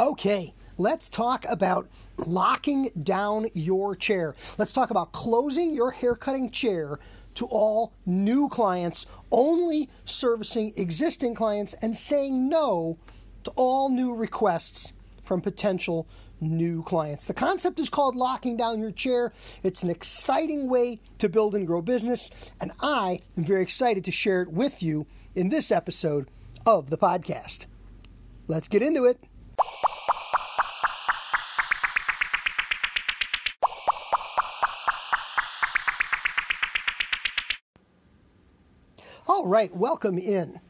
Okay, let's talk about locking down your chair. Let's talk about closing your haircutting chair to all new clients, only servicing existing clients, and saying no to all new requests from potential new clients. The concept is called locking down your chair. It's an exciting way to build and grow business, and I am very excited to share it with you in this episode of the podcast. Let's get into it. All right, welcome in.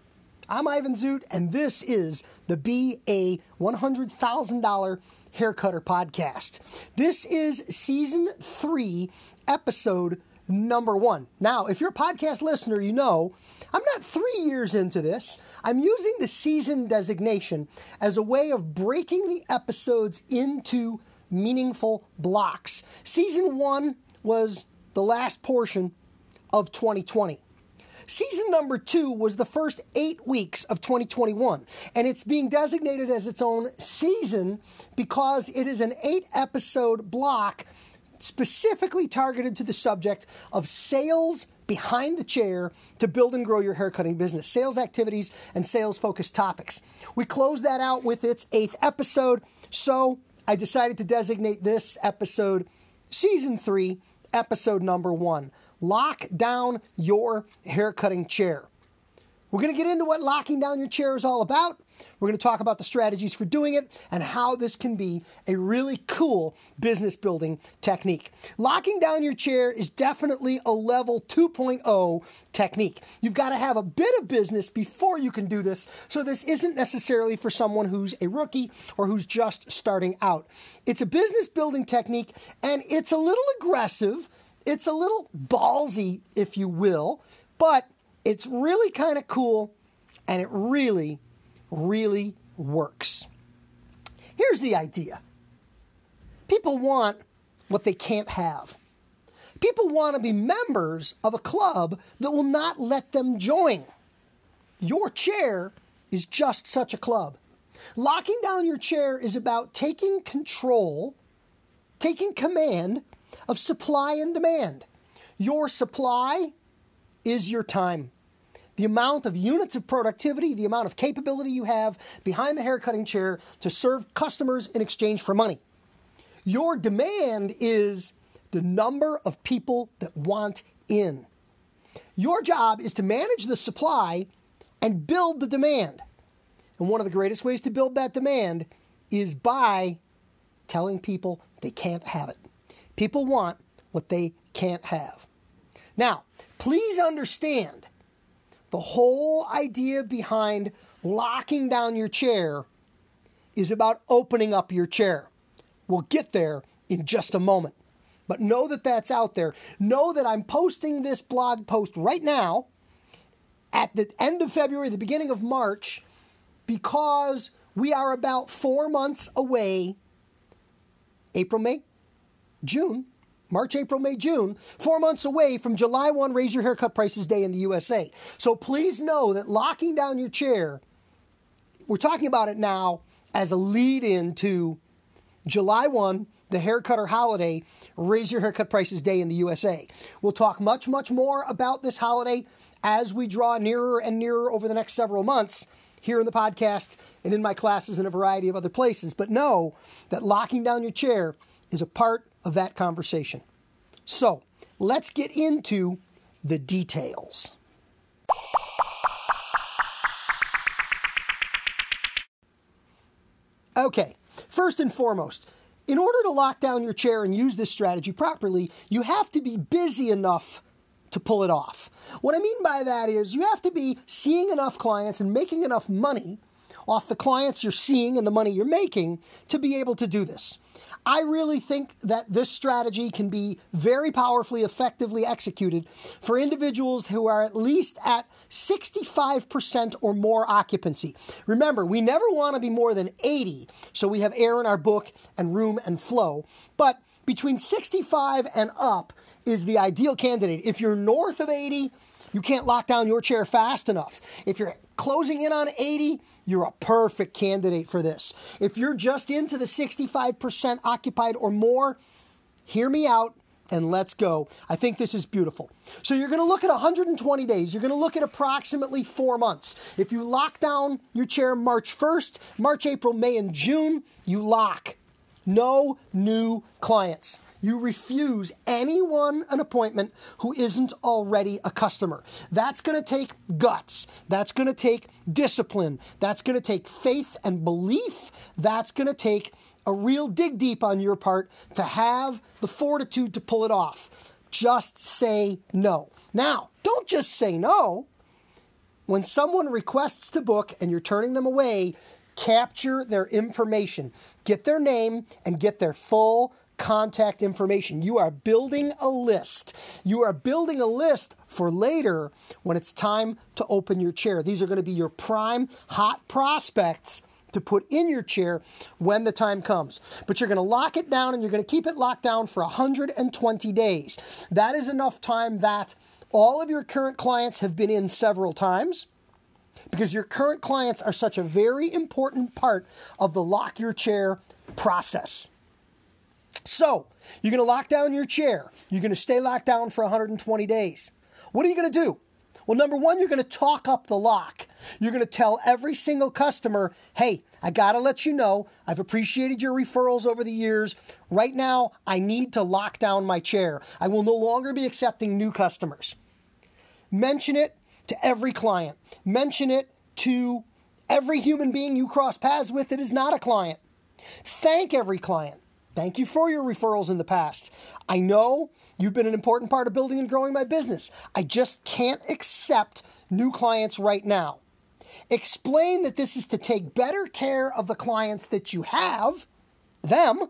I'm Ivan Zoot, and this is the BA $100,000 Haircutter podcast. This is season three, episode number one. Now, if you're a podcast listener, you know I'm not three years into this. I'm using the season designation as a way of breaking the episodes into meaningful blocks. Season one was the last portion of 2020. Season number two was the first eight weeks of 2021, and it's being designated as its own season because it is an eight episode block specifically targeted to the subject of sales behind the chair to build and grow your haircutting business, sales activities, and sales focused topics. We closed that out with its eighth episode, so I decided to designate this episode season three, episode number one lock down your haircutting chair. We're going to get into what locking down your chair is all about. We're going to talk about the strategies for doing it and how this can be a really cool business building technique. Locking down your chair is definitely a level 2.0 technique. You've got to have a bit of business before you can do this, so this isn't necessarily for someone who's a rookie or who's just starting out. It's a business building technique and it's a little aggressive it's a little ballsy, if you will, but it's really kind of cool and it really, really works. Here's the idea people want what they can't have. People want to be members of a club that will not let them join. Your chair is just such a club. Locking down your chair is about taking control, taking command of supply and demand. Your supply is your time. The amount of units of productivity, the amount of capability you have behind the haircutting chair to serve customers in exchange for money. Your demand is the number of people that want in. Your job is to manage the supply and build the demand. And one of the greatest ways to build that demand is by telling people they can't have it. People want what they can't have. Now, please understand the whole idea behind locking down your chair is about opening up your chair. We'll get there in just a moment. But know that that's out there. Know that I'm posting this blog post right now at the end of February, the beginning of March, because we are about four months away April, May, June, March, April, May, June, four months away from July 1 Raise Your Haircut Prices Day in the USA. So please know that locking down your chair, we're talking about it now as a lead in to July 1, the haircutter holiday, Raise Your Haircut Prices Day in the USA. We'll talk much, much more about this holiday as we draw nearer and nearer over the next several months here in the podcast and in my classes and a variety of other places. But know that locking down your chair is a part of that conversation. So let's get into the details. Okay, first and foremost, in order to lock down your chair and use this strategy properly, you have to be busy enough to pull it off. What I mean by that is you have to be seeing enough clients and making enough money off the clients you're seeing and the money you're making to be able to do this. I really think that this strategy can be very powerfully, effectively executed for individuals who are at least at 65% or more occupancy. Remember, we never want to be more than 80, so we have air in our book and room and flow. But between 65 and up is the ideal candidate. If you're north of 80, You can't lock down your chair fast enough. If you're closing in on 80, you're a perfect candidate for this. If you're just into the 65% occupied or more, hear me out and let's go. I think this is beautiful. So you're going to look at 120 days. You're going to look at approximately four months. If you lock down your chair March 1st, March, April, May, and June, you lock. No new clients. You refuse anyone an appointment who isn't already a customer. That's going to take guts. That's going to take discipline. That's going to take faith and belief. That's going to take a real dig deep on your part to have the fortitude to pull it off. Just say no. Now, don't just say no. When someone requests to book and you're turning them away, capture their information. Get their name and get their full contact information. You are building a list. You are building a list for later when it's time to open your chair. These are going to be your prime hot prospects to put in your chair when the time comes. But you're going to lock it down and you're going to keep it locked down for 120 days. That is enough time that all of your current clients have been in several times because your current clients are such a very important part of the lock your chair process. So, you're going to lock down your chair. You're going to stay locked down for 120 days. What are you going to do? Well, number one, you're going to talk up the lock. You're going to tell every single customer, hey, I got to let you know, I've appreciated your referrals over the years. Right now, I need to lock down my chair. I will no longer be accepting new customers. Mention it to every client, mention it to every human being you cross paths with that is not a client. Thank every client. Thank you for your referrals in the past. I know you've been an important part of building and growing my business. I just can't accept new clients right now. Explain that this is to take better care of the clients that you have, them,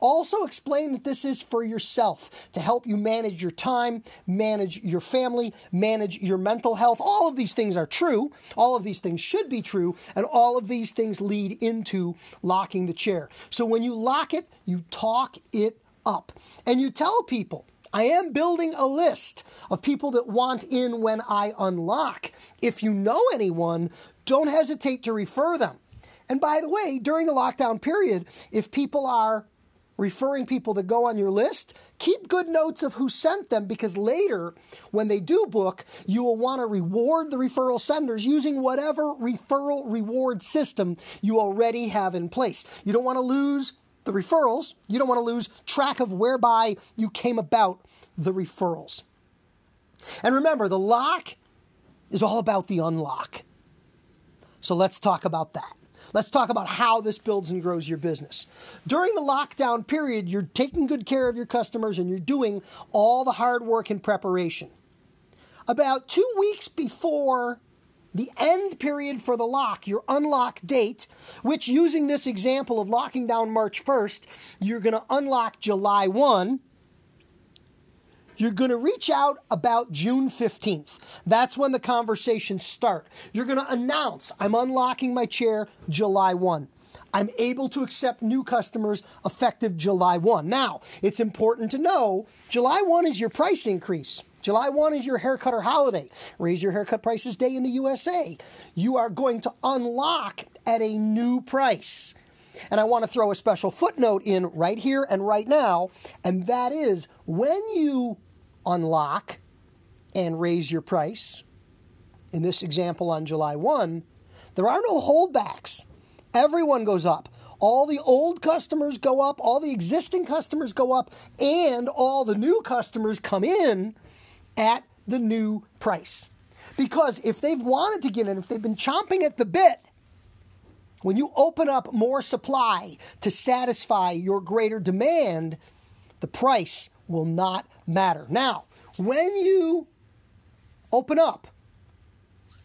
also, explain that this is for yourself to help you manage your time, manage your family, manage your mental health. All of these things are true. All of these things should be true. And all of these things lead into locking the chair. So when you lock it, you talk it up and you tell people. I am building a list of people that want in when I unlock. If you know anyone, don't hesitate to refer them. And by the way, during the lockdown period, if people are referring people that go on your list, keep good notes of who sent them because later, when they do book, you will want to reward the referral senders using whatever referral reward system you already have in place. You don't want to lose the referrals, you don't want to lose track of whereby you came about the referrals. And remember, the lock is all about the unlock. So let's talk about that. Let's talk about how this builds and grows your business. During the lockdown period, you're taking good care of your customers and you're doing all the hard work and preparation. About two weeks before the end period for the lock, your unlock date, which using this example of locking down March 1st, you're going to unlock July 1 you're going to reach out about June 15th. That's when the conversations start. You're going to announce, I'm unlocking my chair July 1. I'm able to accept new customers effective July 1. Now, it's important to know July 1 is your price increase. July 1 is your haircutter holiday. Raise your haircut prices day in the USA. You are going to unlock at a new price. And I want to throw a special footnote in right here and right now, and that is when you unlock and raise your price, in this example on July 1, there are no holdbacks. Everyone goes up. All the old customers go up, all the existing customers go up, and all the new customers come in at the new price. Because if they've wanted to get in, if they've been chomping at the bit, when you open up more supply to satisfy your greater demand, the price will not matter. Now, when you open up,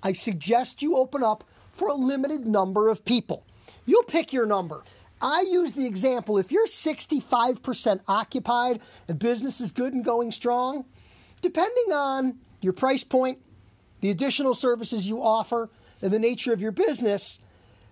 I suggest you open up for a limited number of people. You'll pick your number. I use the example if you're 65% occupied and business is good and going strong, depending on your price point, the additional services you offer, and the nature of your business,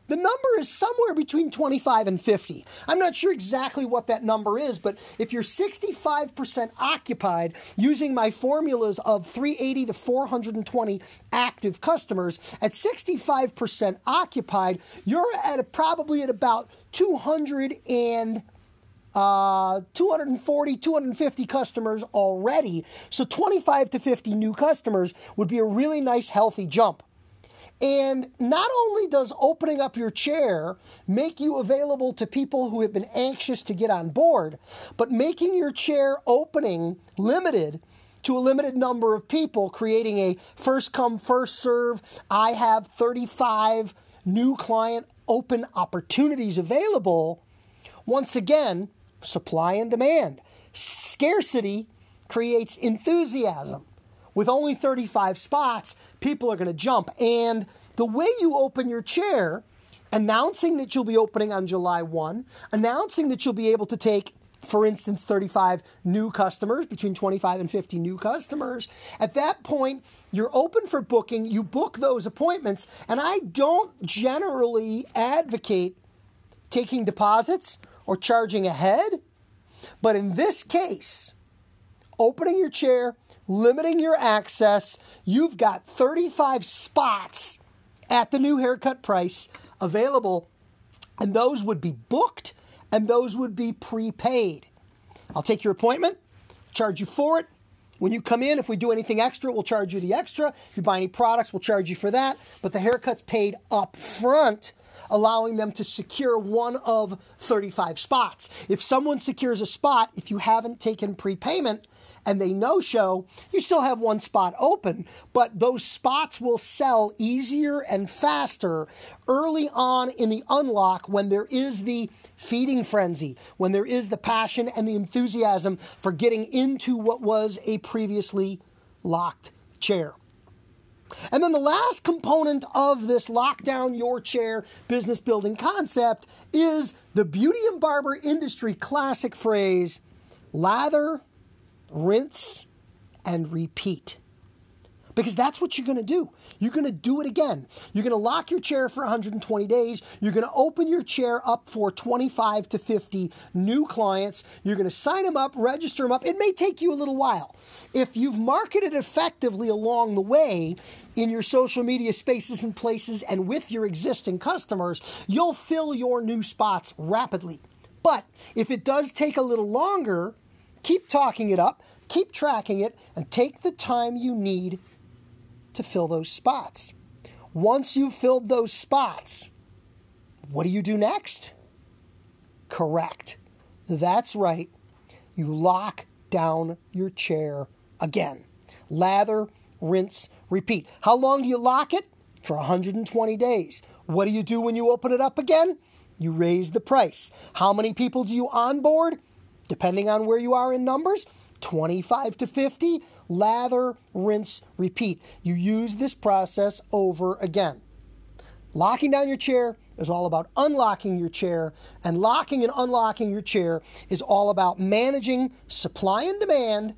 The number is somewhere between 25 and 50. I'm not sure exactly what that number is, but if you're 65% occupied using my formulas of 380 to 420 active customers, at 65% occupied, you're at probably at about 200 and uh, 240, 250 customers already. So 25 to 50 new customers would be a really nice, healthy jump. And not only does opening up your chair make you available to people who have been anxious to get on board, but making your chair opening limited to a limited number of people, creating a first come, first serve. I have 35 new client open opportunities available. Once again, supply and demand. Scarcity creates enthusiasm. With only 35 spots, people are going to jump. And the way you open your chair, announcing that you'll be opening on July 1, announcing that you'll be able to take for instance, 35 new customers, between 25 and 50 new customers. At that point, you're open for booking, you book those appointments, and I don't generally advocate taking deposits or charging ahead. But in this case, opening your chair, limiting your access, you've got 35 spots at the new haircut price available, and those would be booked and those would be prepaid. I'll take your appointment, charge you for it. When you come in, if we do anything extra, we'll charge you the extra. If you buy any products, we'll charge you for that. But the haircut's paid up front allowing them to secure one of 35 spots. If someone secures a spot, if you haven't taken prepayment and they no show, you still have one spot open, but those spots will sell easier and faster early on in the unlock when there is the feeding frenzy, when there is the passion and the enthusiasm for getting into what was a previously locked chair. And then the last component of this lockdown your chair business building concept is the beauty and barber industry classic phrase lather, rinse, and repeat because that's what you're going to do. You're going to do it again. You're going to lock your chair for 120 days. You're going to open your chair up for 25 to 50 new clients. You're going to sign them up, register them up. It may take you a little while. If you've marketed effectively along the way in your social media spaces and places and with your existing customers, you'll fill your new spots rapidly. But if it does take a little longer, keep talking it up, keep tracking it, and take the time you need to fill those spots. Once you've filled those spots, what do you do next? Correct. That's right. You lock down your chair again. Lather, rinse, repeat. How long do you lock it? For 120 days. What do you do when you open it up again? You raise the price. How many people do you onboard? Depending on where you are in numbers, 25 to 50, lather, rinse, repeat. You use this process over again. Locking down your chair is all about unlocking your chair, and locking and unlocking your chair is all about managing supply and demand.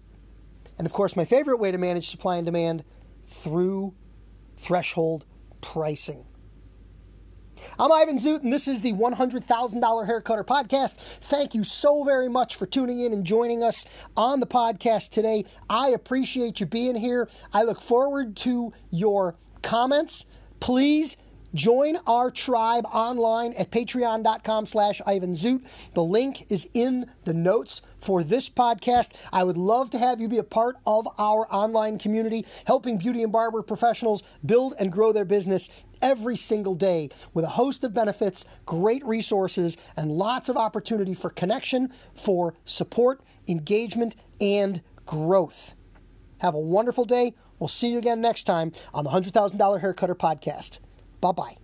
And of course, my favorite way to manage supply and demand through threshold pricing. I'm Ivan Zoot, and this is the $100,000 Haircutter Podcast. Thank you so very much for tuning in and joining us on the podcast today. I appreciate you being here. I look forward to your comments. Please Join our tribe online at patreon.com slash Ivan Zoot. The link is in the notes for this podcast. I would love to have you be a part of our online community, helping beauty and barber professionals build and grow their business every single day with a host of benefits, great resources, and lots of opportunity for connection, for support, engagement, and growth. Have a wonderful day. We'll see you again next time on the $100,000 Haircutter Podcast. Bye bye.